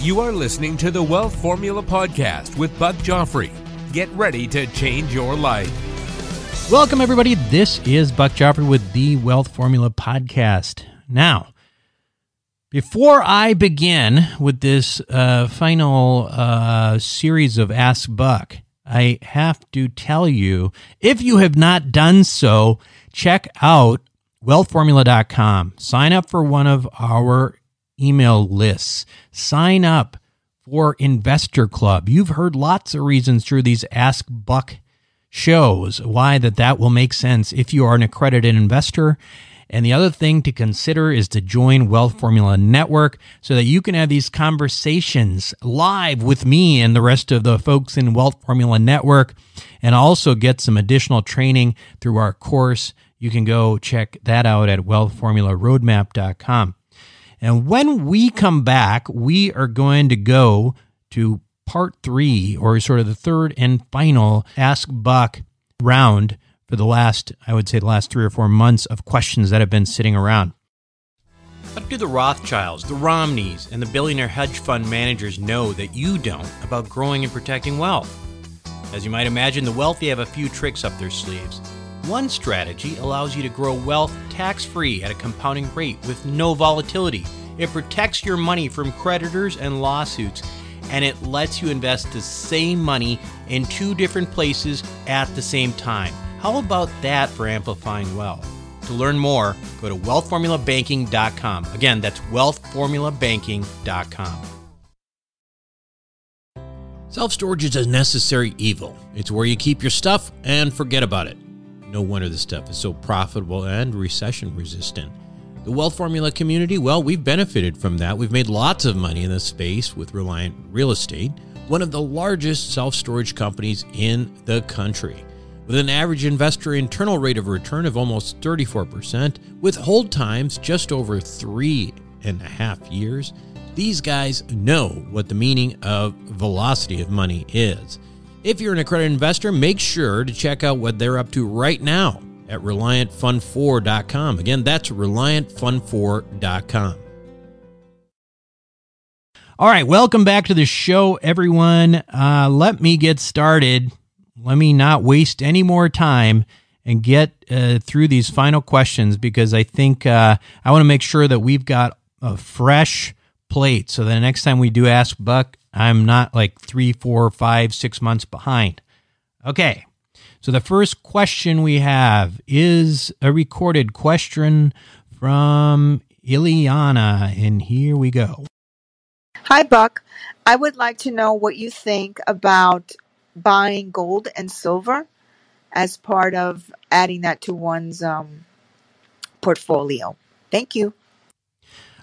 You are listening to the Wealth Formula Podcast with Buck Joffrey. Get ready to change your life. Welcome, everybody. This is Buck Joffrey with the Wealth Formula Podcast. Now, before I begin with this uh, final uh, series of Ask Buck, I have to tell you if you have not done so, check out wealthformula.com. Sign up for one of our email lists. Sign up for Investor Club. You've heard lots of reasons through these Ask Buck shows why that that will make sense if you are an accredited investor. And the other thing to consider is to join Wealth Formula Network so that you can have these conversations live with me and the rest of the folks in Wealth Formula Network and also get some additional training through our course. You can go check that out at wealthformularoadmap.com. And when we come back, we are going to go to part three, or sort of the third and final Ask Buck round for the last, I would say, the last three or four months of questions that have been sitting around. What do the Rothschilds, the Romneys, and the billionaire hedge fund managers know that you don't about growing and protecting wealth? As you might imagine, the wealthy have a few tricks up their sleeves. One strategy allows you to grow wealth tax free at a compounding rate with no volatility. It protects your money from creditors and lawsuits, and it lets you invest the same money in two different places at the same time. How about that for amplifying wealth? To learn more, go to wealthformulabanking.com. Again, that's wealthformulabanking.com. Self storage is a necessary evil. It's where you keep your stuff and forget about it. No wonder this stuff is so profitable and recession resistant. The Wealth Formula community, well, we've benefited from that. We've made lots of money in this space with Reliant Real Estate, one of the largest self storage companies in the country. With an average investor internal rate of return of almost 34%, with hold times just over three and a half years, these guys know what the meaning of velocity of money is. If you're an accredited investor, make sure to check out what they're up to right now at ReliantFund4.com. Again, that's ReliantFund4.com. All right, welcome back to the show, everyone. Uh, let me get started. Let me not waste any more time and get uh, through these final questions because I think uh, I want to make sure that we've got a fresh plate so that the next time we do Ask Buck, I'm not like three, four, five, six months behind. Okay. So the first question we have is a recorded question from Ileana, and here we go. Hi, Buck. I would like to know what you think about buying gold and silver as part of adding that to one's um, portfolio. Thank you.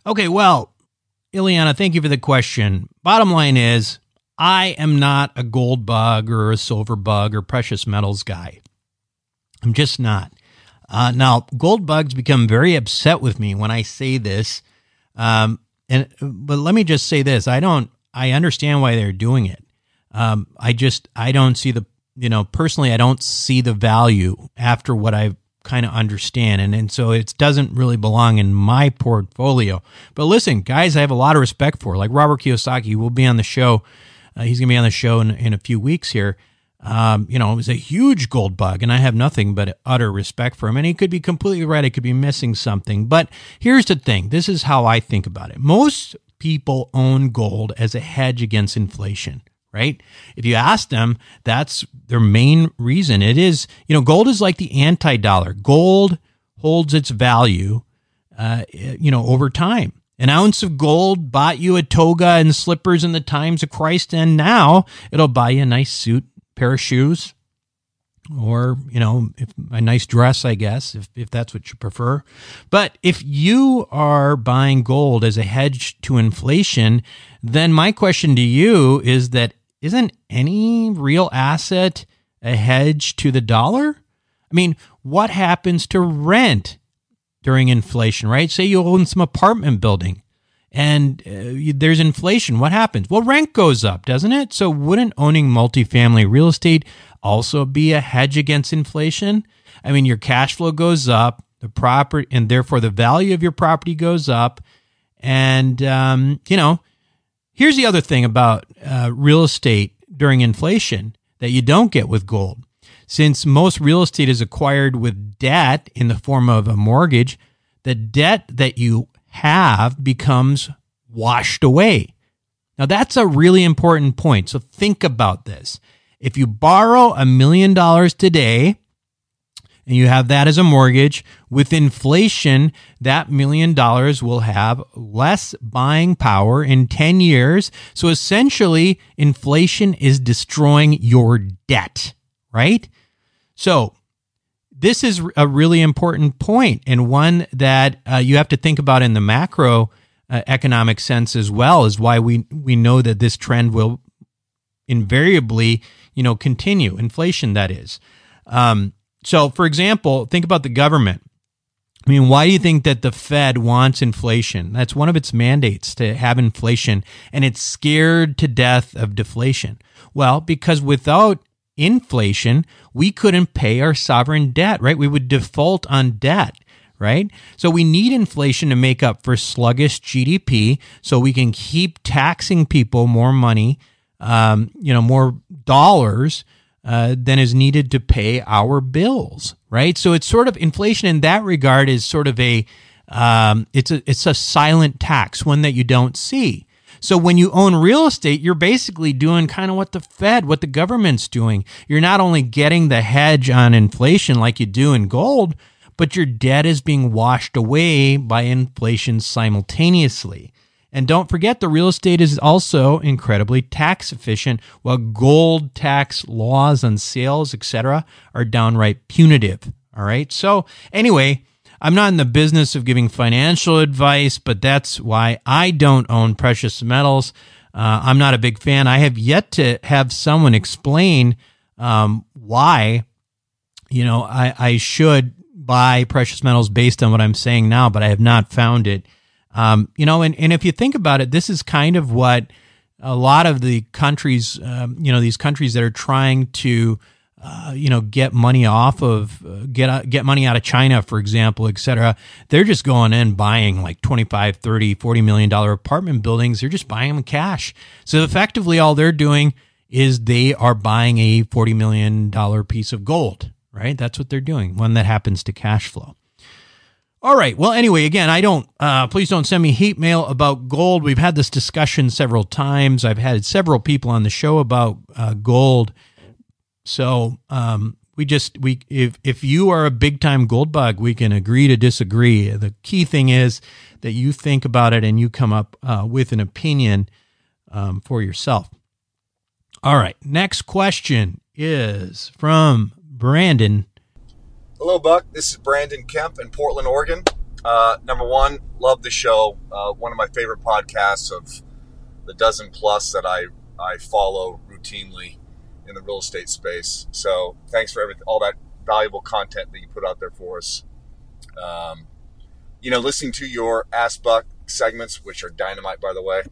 Okay, well, Ileana, thank you for the question. Bottom line is, I am not a gold bug or a silver bug or precious metals guy. I'm just not. Uh, now, gold bugs become very upset with me when I say this. Um, and but let me just say this: I don't. I understand why they're doing it. Um, I just I don't see the you know personally I don't see the value after what I've kind of understand. And, and so it doesn't really belong in my portfolio. But listen, guys, I have a lot of respect for. Like Robert Kiyosaki will be on the show. Uh, he's going to be on the show in, in a few weeks here. Um, you know, it was a huge gold bug, and I have nothing but utter respect for him. And he could be completely right. He could be missing something. But here's the thing this is how I think about it. Most people own gold as a hedge against inflation right? If you ask them, that's their main reason. It is, you know, gold is like the anti dollar. Gold holds its value, uh, you know, over time. An ounce of gold bought you a toga and slippers in the times of Christ, and now it'll buy you a nice suit, pair of shoes, or you know if, a nice dress i guess if, if that's what you prefer but if you are buying gold as a hedge to inflation then my question to you is that isn't any real asset a hedge to the dollar? I mean what happens to rent during inflation right? Say you own some apartment building and uh, there's inflation. What happens? Well rent goes up doesn't it? So wouldn't owning multifamily real estate also be a hedge against inflation. I mean, your cash flow goes up, the property, and therefore the value of your property goes up. And, um, you know, here's the other thing about uh, real estate during inflation that you don't get with gold. Since most real estate is acquired with debt in the form of a mortgage, the debt that you have becomes washed away. Now, that's a really important point. So think about this. If you borrow a million dollars today and you have that as a mortgage, with inflation, that million dollars will have less buying power in 10 years. So essentially, inflation is destroying your debt, right? So this is a really important point and one that uh, you have to think about in the macro uh, economic sense as well is why we we know that this trend will invariably you know, continue inflation. That is. Um, so, for example, think about the government. I mean, why do you think that the Fed wants inflation? That's one of its mandates to have inflation, and it's scared to death of deflation. Well, because without inflation, we couldn't pay our sovereign debt, right? We would default on debt, right? So we need inflation to make up for sluggish GDP so we can keep taxing people more money um, you know, more dollars uh, than is needed to pay our bills, right? So it's sort of inflation in that regard is sort of a um, it's a it's a silent tax, one that you don't see. So when you own real estate, you're basically doing kind of what the Fed, what the government's doing. You're not only getting the hedge on inflation like you do in gold, but your debt is being washed away by inflation simultaneously. And don't forget, the real estate is also incredibly tax efficient, while gold tax laws on sales, etc., are downright punitive. All right. So, anyway, I'm not in the business of giving financial advice, but that's why I don't own precious metals. Uh, I'm not a big fan. I have yet to have someone explain um, why, you know, I, I should buy precious metals based on what I'm saying now, but I have not found it. Um, you know, and, and if you think about it, this is kind of what a lot of the countries, um, you know, these countries that are trying to, uh, you know, get money off of, uh, get, uh, get money out of China, for example, et cetera. They're just going in buying like 25, 30, 40 million dollar apartment buildings. They're just buying them cash. So effectively all they're doing is they are buying a $40 million piece of gold, right? That's what they're doing, one that happens to cash flow. All right. Well, anyway, again, I don't, uh, please don't send me hate mail about gold. We've had this discussion several times. I've had several people on the show about uh, gold. So, um, we just, we, if, if you are a big time gold bug, we can agree to disagree. The key thing is that you think about it and you come up uh, with an opinion um, for yourself. All right. Next question is from Brandon Hello, Buck. This is Brandon Kemp in Portland, Oregon. Uh, number one, love the show. Uh, one of my favorite podcasts of the dozen plus that I, I follow routinely in the real estate space. So thanks for everything, all that valuable content that you put out there for us. Um, you know, listening to your Ask Buck segments, which are dynamite, by the way,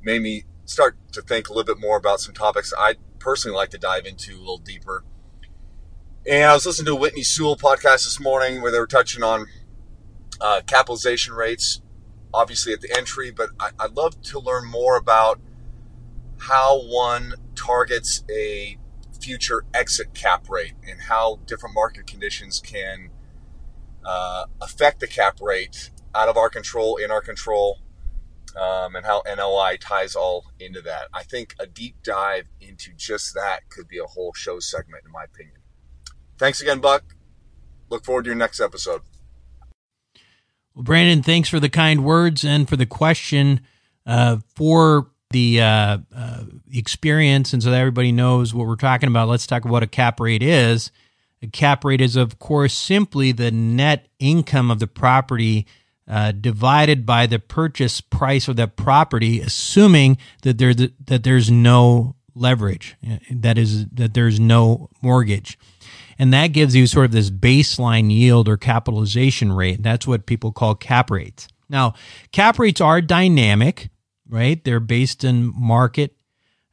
made me start to think a little bit more about some topics I personally like to dive into a little deeper. And I was listening to a Whitney Sewell podcast this morning where they were touching on uh, capitalization rates, obviously at the entry, but I, would love to learn more about how one targets a future exit cap rate and how different market conditions can uh, affect the cap rate out of our control, in our control. um, and how NOI ties all into that. I think a deep dive into just that could be a whole show segment, in my opinion. Thanks again, Buck. Look forward to your next episode. Well, Brandon, thanks for the kind words and for the question. Uh, for the uh, uh, experience, and so that everybody knows what we're talking about, let's talk about what a cap rate is. A cap rate is, of course, simply the net income of the property uh, divided by the purchase price of that property, assuming that there that there's no leverage, uh, that is that there's no mortgage, and that gives you sort of this baseline yield or capitalization rate. That's what people call cap rates. Now, cap rates are dynamic, right? They're based in market.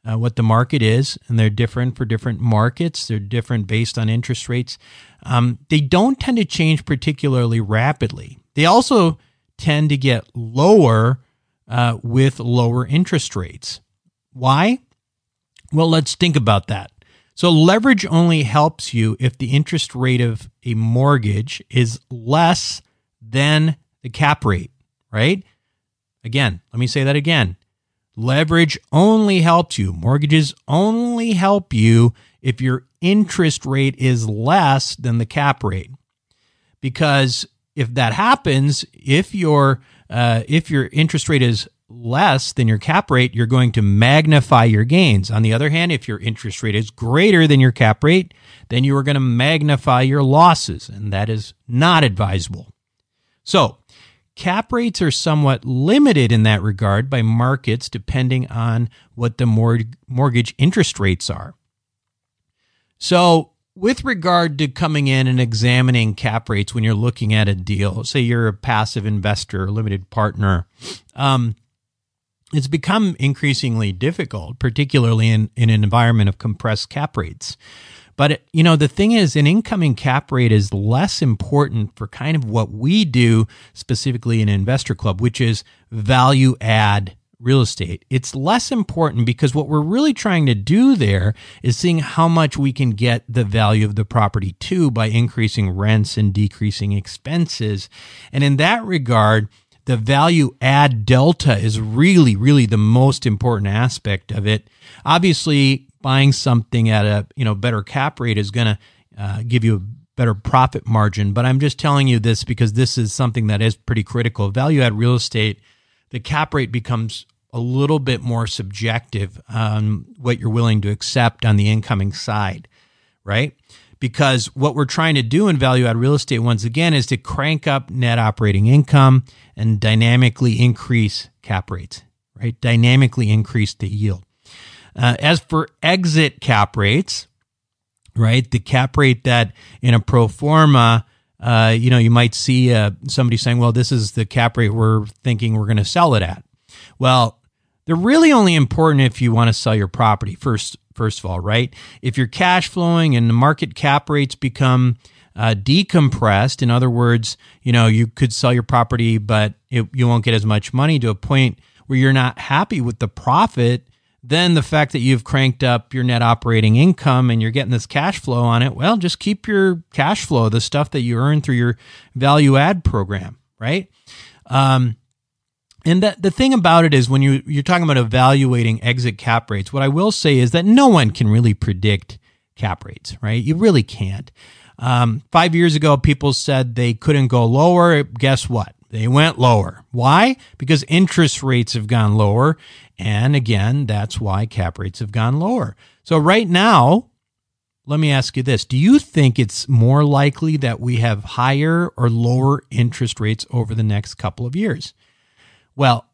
Uh, what the market is, and they're different for different markets. They're different based on interest rates. Um, they don't tend to change particularly rapidly. They also tend to get lower uh, with lower interest rates. Why? Well, let's think about that. So, leverage only helps you if the interest rate of a mortgage is less than the cap rate, right? Again, let me say that again. Leverage only helps you. Mortgages only help you if your interest rate is less than the cap rate. Because if that happens, if your uh, if your interest rate is less than your cap rate, you're going to magnify your gains. On the other hand, if your interest rate is greater than your cap rate, then you are going to magnify your losses, and that is not advisable. So, cap rates are somewhat limited in that regard by markets depending on what the mortgage interest rates are. So, with regard to coming in and examining cap rates when you're looking at a deal, say you're a passive investor, limited partner, um, it's become increasingly difficult, particularly in, in an environment of compressed cap rates. But, you know, the thing is, an incoming cap rate is less important for kind of what we do specifically in Investor Club, which is value add real estate. It's less important because what we're really trying to do there is seeing how much we can get the value of the property to by increasing rents and decreasing expenses. And in that regard, the value add delta is really, really the most important aspect of it. Obviously, buying something at a you know better cap rate is going to uh, give you a better profit margin. But I'm just telling you this because this is something that is pretty critical. Value add real estate, the cap rate becomes a little bit more subjective on what you're willing to accept on the incoming side, right? Because what we're trying to do in value add real estate, once again, is to crank up net operating income and dynamically increase cap rates, right? Dynamically increase the yield. Uh, as for exit cap rates, right? The cap rate that in a pro forma, uh, you know, you might see uh, somebody saying, well, this is the cap rate we're thinking we're going to sell it at. Well, they're really only important if you want to sell your property first. First of all, right? If you're cash flowing and the market cap rates become uh, decompressed, in other words, you know you could sell your property, but it, you won't get as much money to a point where you're not happy with the profit. Then the fact that you've cranked up your net operating income and you're getting this cash flow on it, well, just keep your cash flow, the stuff that you earn through your value add program, right? Um, and that the thing about it is when you you're talking about evaluating exit cap rates, what I will say is that no one can really predict cap rates, right? You really can't. Um, five years ago, people said they couldn't go lower. Guess what? They went lower. Why? Because interest rates have gone lower. And again, that's why cap rates have gone lower. So right now, let me ask you this. Do you think it's more likely that we have higher or lower interest rates over the next couple of years? Well,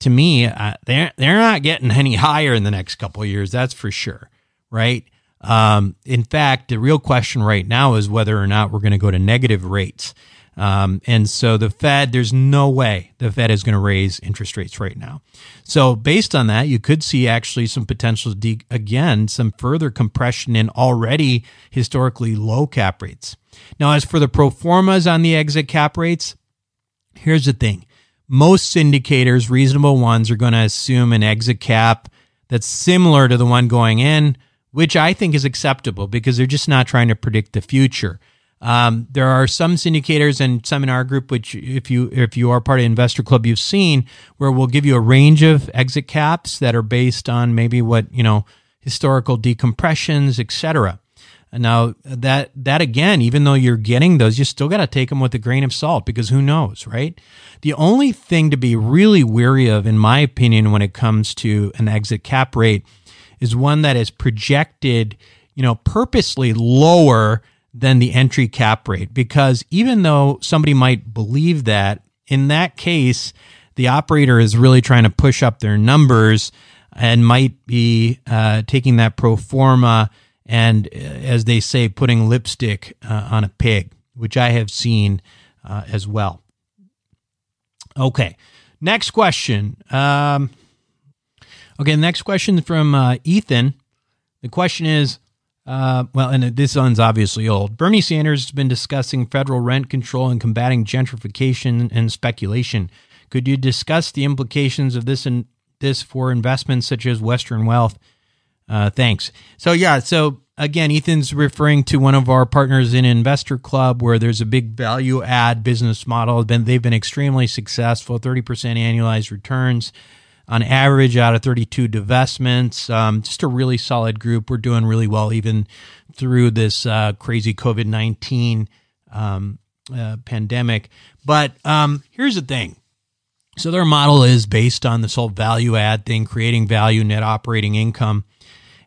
to me, uh, they're they're not getting any higher in the next couple of years. That's for sure, right? Um, in fact, the real question right now is whether or not we're going to go to negative rates. Um, and so the Fed, there's no way the Fed is going to raise interest rates right now. So based on that, you could see actually some potential, de- again, some further compression in already historically low cap rates. Now, as for the pro formas on the exit cap rates, here's the thing most syndicators, reasonable ones, are going to assume an exit cap that's similar to the one going in, which I think is acceptable because they're just not trying to predict the future. Um, there are some syndicators and some in our group, which if you if you are part of Investor Club, you've seen where we'll give you a range of exit caps that are based on maybe what you know historical decompressions, etc. Now that that again, even though you're getting those, you still got to take them with a grain of salt because who knows, right? The only thing to be really weary of, in my opinion, when it comes to an exit cap rate, is one that is projected, you know, purposely lower than the entry cap rate. Because even though somebody might believe that, in that case, the operator is really trying to push up their numbers and might be uh, taking that pro forma and, uh, as they say, putting lipstick uh, on a pig, which I have seen uh, as well. Okay, next question. Um, okay, next question from uh, Ethan. The question is uh, well, and this one's obviously old. Bernie Sanders has been discussing federal rent control and combating gentrification and speculation. Could you discuss the implications of this and this for investments such as Western Wealth? Uh, thanks. So yeah, so again, Ethan's referring to one of our partners in Investor Club, where there's a big value add business model. Been they've been extremely successful, thirty percent annualized returns on average out of 32 divestments. Um, just a really solid group. We're doing really well even through this uh, crazy COVID 19 um, uh, pandemic. But um, here's the thing. So their model is based on this whole value add thing, creating value, net operating income.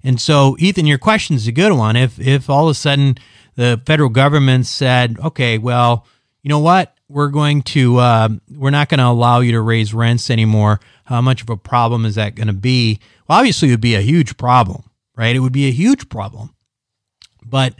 And so, Ethan, your question is a good one. If if all of a sudden the federal government said, okay, well, you know what, we're going to uh, we're not going to allow you to raise rents anymore how much of a problem is that going to be? Well, obviously, it would be a huge problem, right? It would be a huge problem. But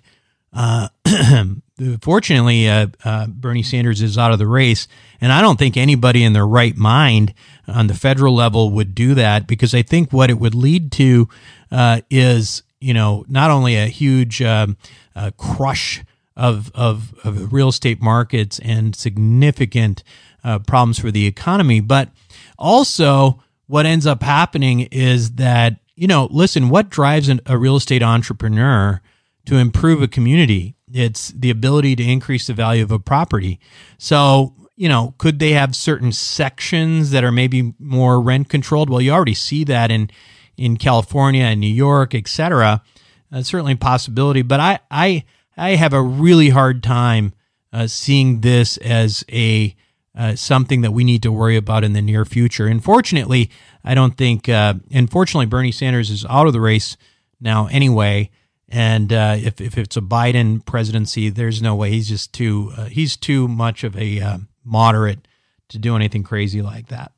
uh, fortunately, uh, uh, Bernie Sanders is out of the race. And I don't think anybody in their right mind on the federal level would do that because I think what it would lead to uh, is, you know, not only a huge um, crush of, of, of, real estate markets and significant uh, problems for the economy, but also, what ends up happening is that, you know, listen, what drives an, a real estate entrepreneur to improve a community? It's the ability to increase the value of a property. So, you know, could they have certain sections that are maybe more rent controlled? Well, you already see that in in California and New York, et cetera. That's certainly a possibility, but I I I have a really hard time uh, seeing this as a uh, something that we need to worry about in the near future. Unfortunately, I don't think. Uh, unfortunately, Bernie Sanders is out of the race now anyway. And uh, if if it's a Biden presidency, there's no way he's just too uh, he's too much of a uh, moderate to do anything crazy like that.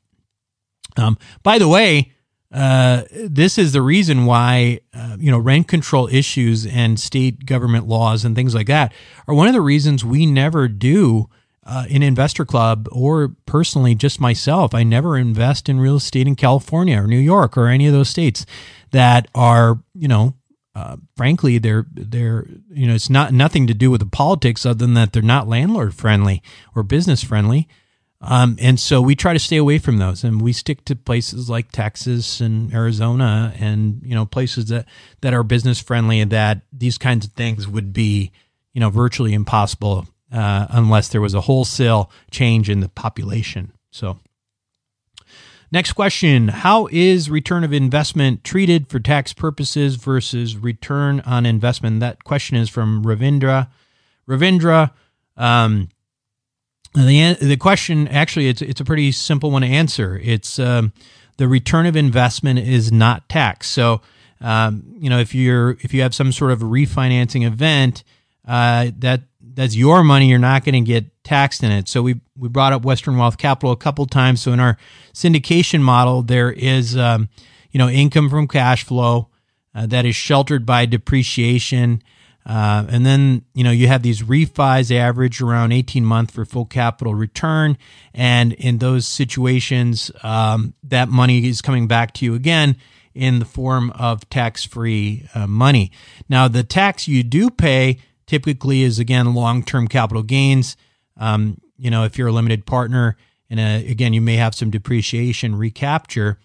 Um, by the way, uh, this is the reason why uh, you know rent control issues and state government laws and things like that are one of the reasons we never do uh, in Investor Club or personally just myself, I never invest in real estate in California or New York or any of those states that are, you know, uh, frankly, they're they're you know it's not nothing to do with the politics other than that they're not landlord friendly or business friendly, um, and so we try to stay away from those, and we stick to places like Texas and Arizona, and you know places that that are business friendly, and that these kinds of things would be you know virtually impossible uh, unless there was a wholesale change in the population. So, next question How is return of investment treated for tax purposes versus return on investment? That question is from Ravindra. Ravindra, um, the, the question actually it's, it's a pretty simple one to answer. It's um, the return of investment is not taxed. So, um, you know, if you're if you have some sort of refinancing event, uh, that that's your money. You're not going to get taxed in it. So we we brought up Western Wealth Capital a couple times. So in our syndication model, there is um, you know income from cash flow uh, that is sheltered by depreciation. Uh, and then you know you have these refis average around 18 month for full capital return, and in those situations, um, that money is coming back to you again in the form of tax free uh, money. Now the tax you do pay typically is again long term capital gains. Um, you know, if you're a limited partner, and uh, again, you may have some depreciation recapture.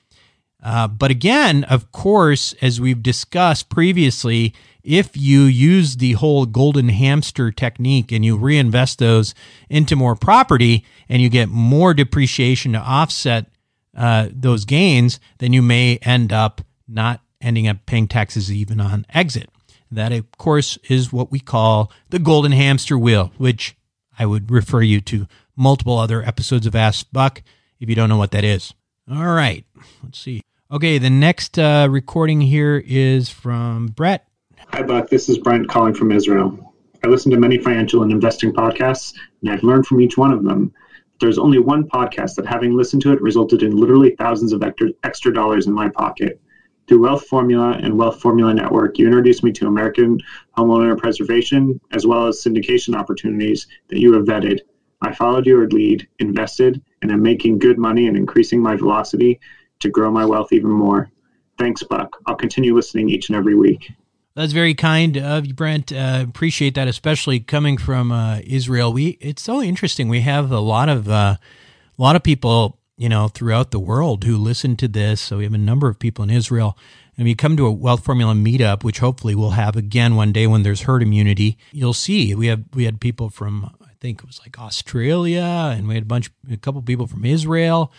Uh, but again, of course, as we've discussed previously, if you use the whole golden hamster technique and you reinvest those into more property and you get more depreciation to offset uh, those gains, then you may end up not ending up paying taxes even on exit. That, of course, is what we call the golden hamster wheel, which I would refer you to multiple other episodes of Ask Buck if you don't know what that is. All right, let's see. Okay, the next uh, recording here is from Brett. Hi, Buck. This is Brent calling from Israel. I listen to many financial and investing podcasts, and I've learned from each one of them. There's only one podcast that, having listened to it, resulted in literally thousands of extra dollars in my pocket. Through Wealth Formula and Wealth Formula Network, you introduced me to American homeowner preservation as well as syndication opportunities that you have vetted. I followed your lead, invested, and am making good money and increasing my velocity to grow my wealth even more. Thanks, Buck. I'll continue listening each and every week. That's very kind of you, Brent. Uh, appreciate that, especially coming from uh, Israel. We it's so interesting. We have a lot of uh, a lot of people you know, throughout the world who listen to this. So we have a number of people in Israel. And you come to a wealth formula meetup, which hopefully we'll have again one day when there's herd immunity, you'll see we have we had people from I think it was like Australia, and we had a bunch, a couple people from Israel.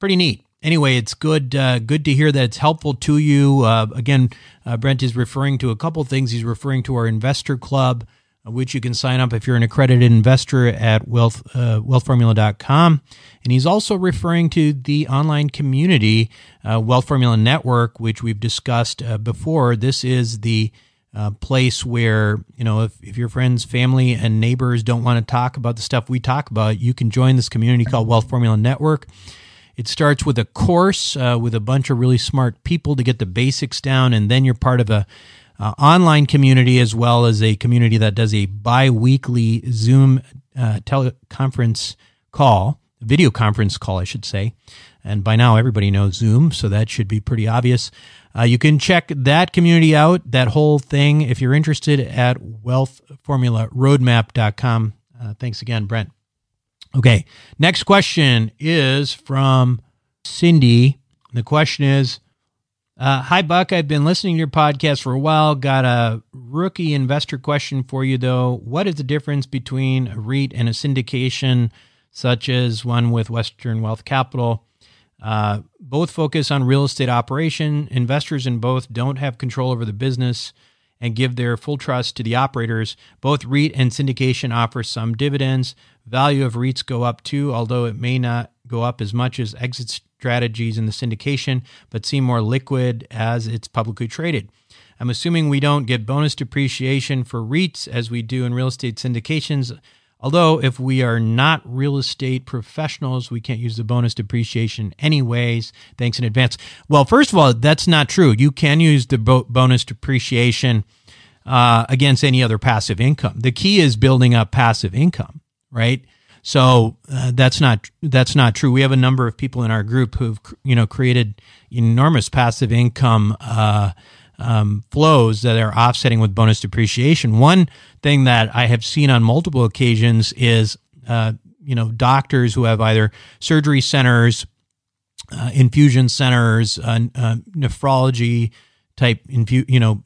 Pretty neat. Anyway, it's good uh, good to hear that it's helpful to you. Uh, again, uh, Brent is referring to a couple things. He's referring to our investor club which you can sign up if you're an accredited investor at wealth, uh, wealthformula.com. And he's also referring to the online community, uh, Wealth Formula Network, which we've discussed uh, before. This is the uh, place where, you know, if, if your friends, family, and neighbors don't want to talk about the stuff we talk about, you can join this community called Wealth Formula Network. It starts with a course uh, with a bunch of really smart people to get the basics down, and then you're part of a uh, online community as well as a community that does a bi weekly Zoom uh, teleconference call, video conference call, I should say. And by now, everybody knows Zoom, so that should be pretty obvious. Uh, you can check that community out, that whole thing, if you're interested at wealthformularoadmap.com. Uh, thanks again, Brent. Okay, next question is from Cindy. The question is uh, hi, Buck. I've been listening to your podcast for a while. Got a rookie investor question for you, though. What is the difference between a REIT and a syndication, such as one with Western Wealth Capital? Uh, both focus on real estate operation. Investors in both don't have control over the business and give their full trust to the operators. Both REIT and syndication offer some dividends. Value of REITs go up too, although it may not go up as much as exit strategies in the syndication, but seem more liquid as it's publicly traded. I'm assuming we don't get bonus depreciation for REITs as we do in real estate syndications. Although, if we are not real estate professionals, we can't use the bonus depreciation anyways. Thanks in advance. Well, first of all, that's not true. You can use the bo- bonus depreciation uh, against any other passive income. The key is building up passive income, right? So uh, that's not that's not true. We have a number of people in our group who've you know created enormous passive income uh, um, flows that are offsetting with bonus depreciation. One thing that I have seen on multiple occasions is uh, you know doctors who have either surgery centers, uh, infusion centers, uh, uh, nephrology type infu- you know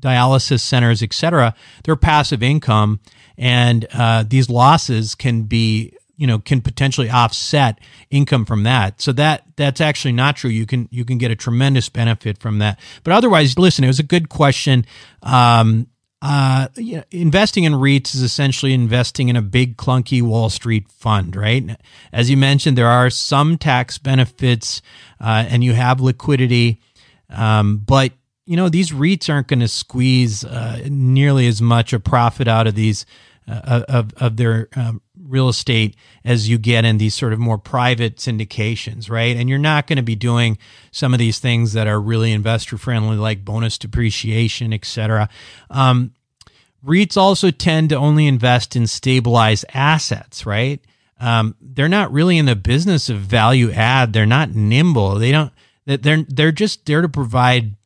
dialysis centers, etc. They're passive income. And uh, these losses can be you know can potentially offset income from that. So that that's actually not true. You can you can get a tremendous benefit from that. But otherwise listen it was a good question. Um, uh, you know, investing in REITs is essentially investing in a big clunky Wall Street fund, right? As you mentioned, there are some tax benefits, uh, and you have liquidity, um, but you know these REITs aren't going to squeeze uh, nearly as much a profit out of these uh, of of their um, real estate as you get in these sort of more private syndications, right? And you're not going to be doing some of these things that are really investor friendly, like bonus depreciation, et cetera. Um, REITs also tend to only invest in stabilized assets, right? Um, they're not really in the business of value add. They're not nimble. They don't. That they're they're just there to provide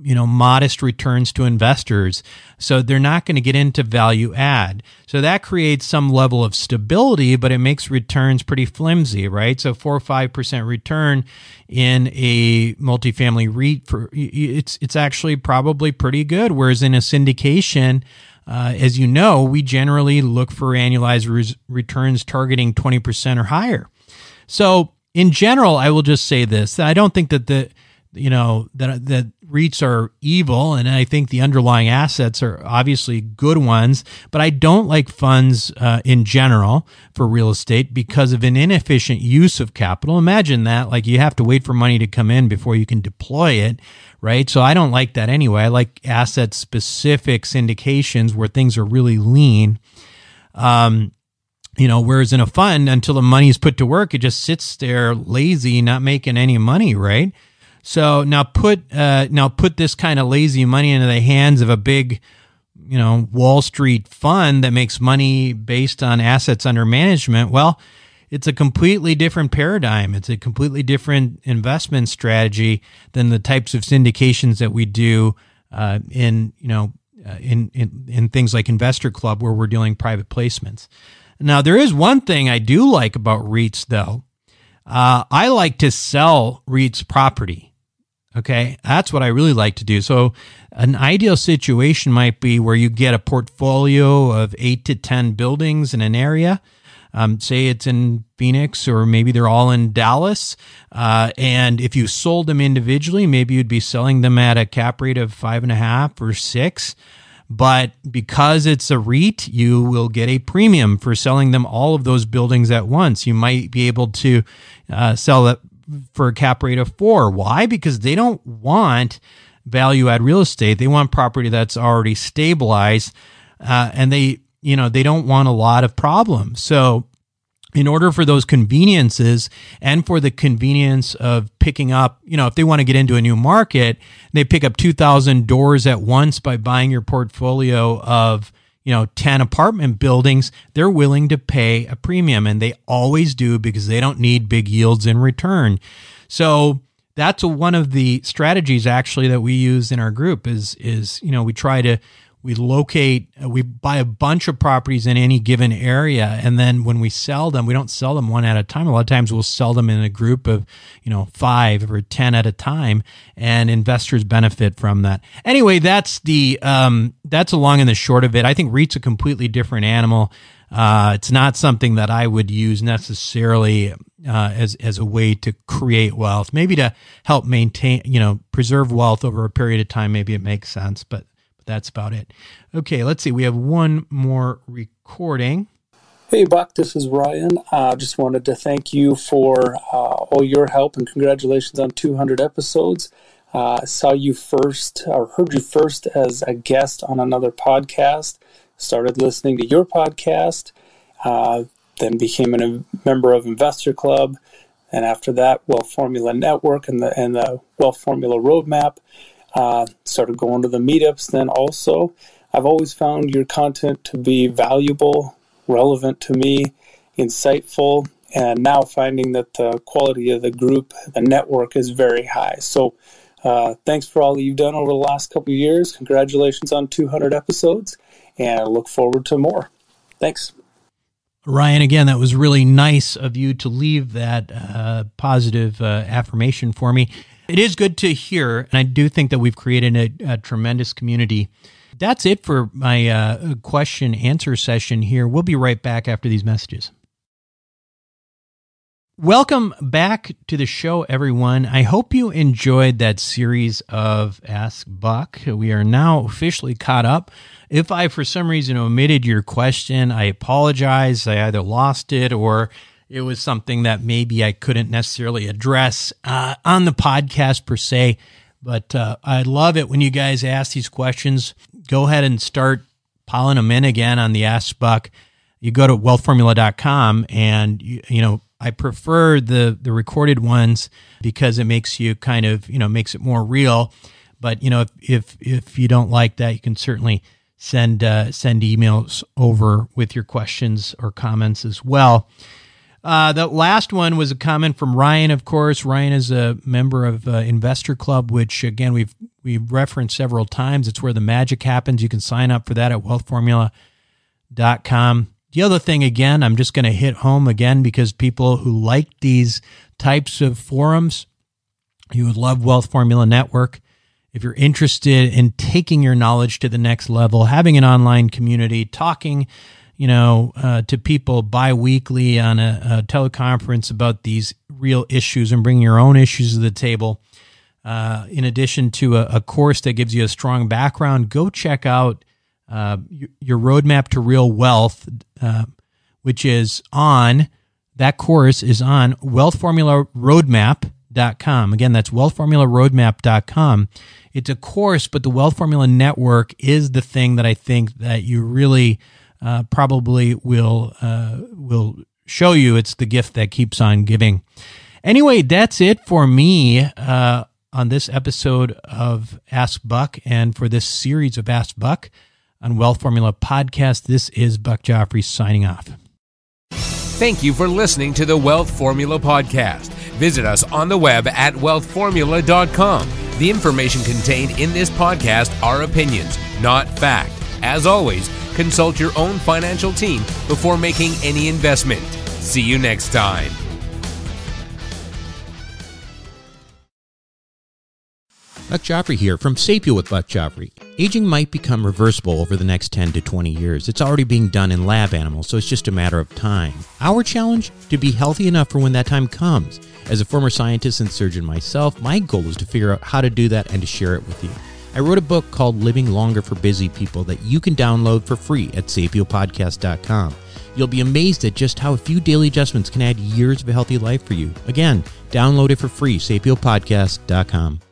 you know modest returns to investors. So they're not going to get into value add. So that creates some level of stability but it makes returns pretty flimsy right? So 4 or 5% return in a multifamily REIT for it's it's actually probably pretty good. Whereas in a syndication uh, as you know, we generally look for annualized res- returns targeting 20% or higher. So, in general, I will just say this: that I don't think that the you know that that REITs are evil, and I think the underlying assets are obviously good ones. But I don't like funds uh, in general for real estate because of an inefficient use of capital. Imagine that, like you have to wait for money to come in before you can deploy it, right? So I don't like that anyway. I like asset specific syndications where things are really lean. Um, you know, whereas in a fund, until the money is put to work, it just sits there lazy, not making any money, right? So now put uh, now put this kind of lazy money into the hands of a big, you know, Wall Street fund that makes money based on assets under management. Well, it's a completely different paradigm. It's a completely different investment strategy than the types of syndications that we do uh, in you know uh, in, in in things like Investor Club where we're doing private placements. Now there is one thing I do like about REITs though. Uh, I like to sell REITs property. Okay. That's what I really like to do. So, an ideal situation might be where you get a portfolio of eight to 10 buildings in an area. Um, say it's in Phoenix or maybe they're all in Dallas. Uh, and if you sold them individually, maybe you'd be selling them at a cap rate of five and a half or six. But because it's a REIT, you will get a premium for selling them all of those buildings at once. You might be able to uh, sell it for a cap rate of four. Why? Because they don't want value add real estate. They want property that's already stabilized, uh, and they you know they don't want a lot of problems. So in order for those conveniences and for the convenience of picking up, you know, if they want to get into a new market, they pick up 2,000 doors at once by buying your portfolio of you know 10 apartment buildings. They're willing to pay a premium and they always do because they don't need big yields in return. So that's one of the strategies actually that we use in our group is is you know we try to we locate uh, we buy a bunch of properties in any given area and then when we sell them we don't sell them one at a time a lot of times we'll sell them in a group of you know five or ten at a time and investors benefit from that anyway that's the um, that's a long and the short of it i think reit's a completely different animal uh, it's not something that I would use necessarily uh, as as a way to create wealth. Maybe to help maintain, you know, preserve wealth over a period of time. Maybe it makes sense, but that's about it. Okay, let's see. We have one more recording. Hey, Buck, this is Ryan. I uh, just wanted to thank you for uh, all your help and congratulations on 200 episodes. Uh, saw you first, or heard you first as a guest on another podcast. Started listening to your podcast, uh, then became a member of Investor Club, and after that, Wealth Formula Network and the and the Wealth Formula Roadmap. Uh, started going to the meetups then also. I've always found your content to be valuable, relevant to me, insightful, and now finding that the quality of the group, the network is very high. So, uh, thanks for all that you've done over the last couple of years. Congratulations on 200 episodes, and I look forward to more. Thanks. Ryan, again, that was really nice of you to leave that uh, positive uh, affirmation for me. It is good to hear, and I do think that we've created a, a tremendous community. That's it for my uh, question answer session here. We'll be right back after these messages. Welcome back to the show, everyone. I hope you enjoyed that series of Ask Buck. We are now officially caught up. If I, for some reason, omitted your question, I apologize. I either lost it or it was something that maybe I couldn't necessarily address uh, on the podcast per se. But uh, I love it when you guys ask these questions. Go ahead and start piling them in again on the Ask Buck. You go to wealthformula.com and, you, you know, I prefer the the recorded ones because it makes you kind of, you know, makes it more real. But, you know, if if, if you don't like that, you can certainly send uh, send emails over with your questions or comments as well. Uh, the last one was a comment from Ryan, of course. Ryan is a member of uh, Investor Club, which again we've we've referenced several times. It's where the magic happens. You can sign up for that at wealthformula.com. The other thing, again, I'm just going to hit home again because people who like these types of forums, you would love Wealth Formula Network. If you're interested in taking your knowledge to the next level, having an online community, talking, you know, uh, to people biweekly on a, a, teleconference about these real issues and bring your own issues to the table, uh, in addition to a, a, course that gives you a strong background, go check out uh, your roadmap to real wealth, uh, which is on that course is on wealthformularoadmap.com. Again, that's wealthformularoadmap.com. It's a course, but the Wealth Formula Network is the thing that I think that you really uh, probably will uh, will show you. It's the gift that keeps on giving. Anyway, that's it for me uh, on this episode of Ask Buck and for this series of Ask Buck on Wealth Formula Podcast. This is Buck Joffrey signing off. Thank you for listening to the Wealth Formula Podcast. Visit us on the web at wealthformula.com. The information contained in this podcast are opinions, not fact. As always, consult your own financial team before making any investment. See you next time. Buck Joffrey here from Sapio with Buck Joffrey. Aging might become reversible over the next 10 to 20 years. It's already being done in lab animals, so it's just a matter of time. Our challenge? To be healthy enough for when that time comes. As a former scientist and surgeon myself, my goal is to figure out how to do that and to share it with you. I wrote a book called Living Longer for Busy People that you can download for free at sapiopodcast.com. You'll be amazed at just how a few daily adjustments can add years of a healthy life for you. Again, download it for free, sapiopodcast.com.